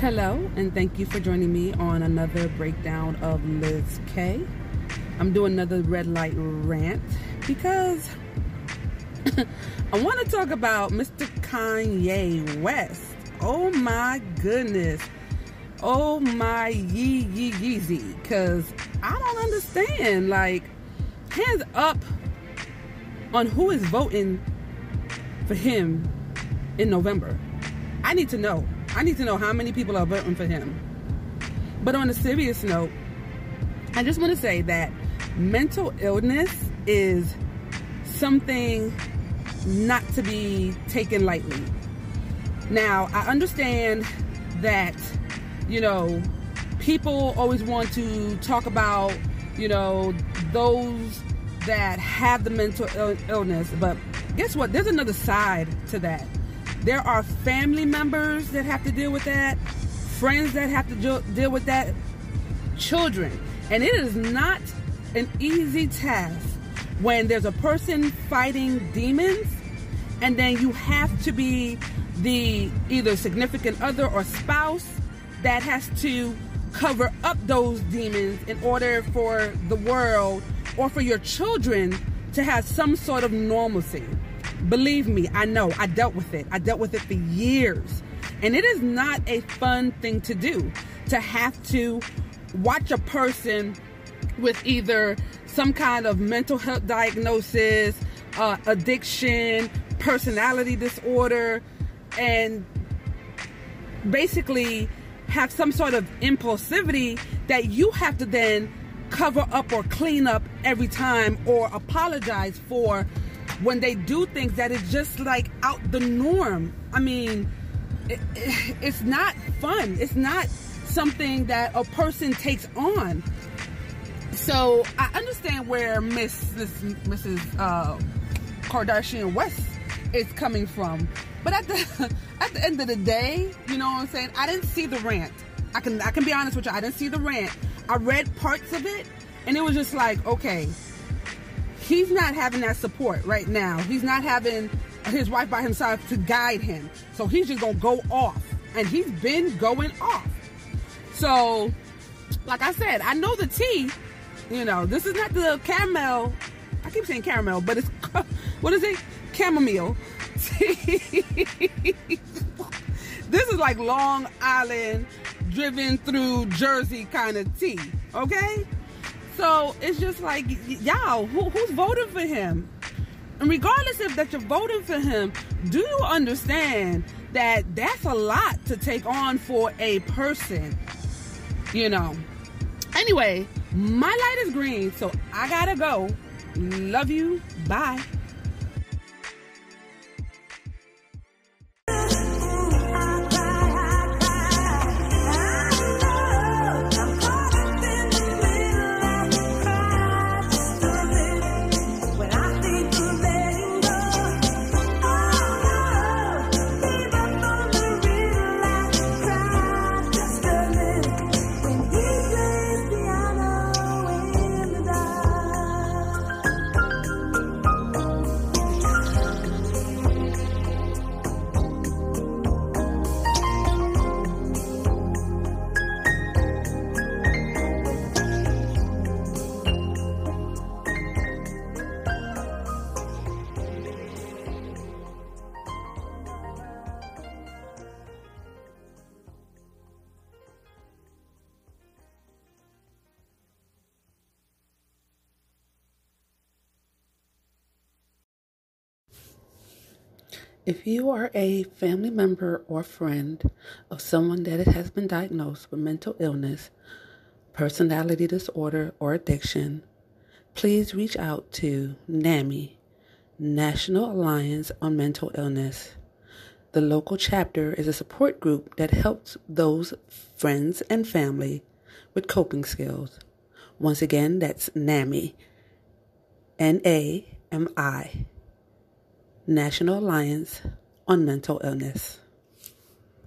Hello, and thank you for joining me on another breakdown of Liz K. I'm doing another red light rant because I want to talk about Mr. Kanye West. Oh my goodness. Oh my yee yee yeezy. Because I don't understand. Like, hands up on who is voting for him in November. I need to know. I need to know how many people are voting for him. But on a serious note, I just want to say that mental illness is something not to be taken lightly. Now, I understand that, you know, people always want to talk about, you know, those that have the mental Ill- illness, but guess what? There's another side to that. There are family members that have to deal with that, friends that have to deal with that, children. And it is not an easy task when there's a person fighting demons and then you have to be the either significant other or spouse that has to cover up those demons in order for the world or for your children to have some sort of normalcy. Believe me, I know. I dealt with it. I dealt with it for years. And it is not a fun thing to do to have to watch a person with either some kind of mental health diagnosis, uh, addiction, personality disorder, and basically have some sort of impulsivity that you have to then cover up or clean up every time or apologize for when they do things that is just like out the norm. I mean, it, it, it's not fun. It's not something that a person takes on. So I understand where Miss, Mrs. Uh, Kardashian West is coming from, but at the at the end of the day, you know what I'm saying. I didn't see the rant. I can I can be honest with you. I didn't see the rant. I read parts of it, and it was just like, okay, he's not having that support right now. He's not having his wife by himself to guide him. So he's just gonna go off, and he's been going off. So, like I said, I know the tea you know, this is not the caramel. I keep saying caramel, but it's what is it? Chamomile. this is like Long Island driven through Jersey kind of tea. Okay? So it's just like y'all, who, who's voting for him? And regardless if that you're voting for him, do you understand that that's a lot to take on for a person? You know. Anyway, my light is green, so I gotta go. Love you. Bye. If you are a family member or friend of someone that has been diagnosed with mental illness, personality disorder, or addiction, please reach out to NAMI, National Alliance on Mental Illness. The local chapter is a support group that helps those friends and family with coping skills. Once again, that's NAMI, N A M I. National Alliance on Mental Illness.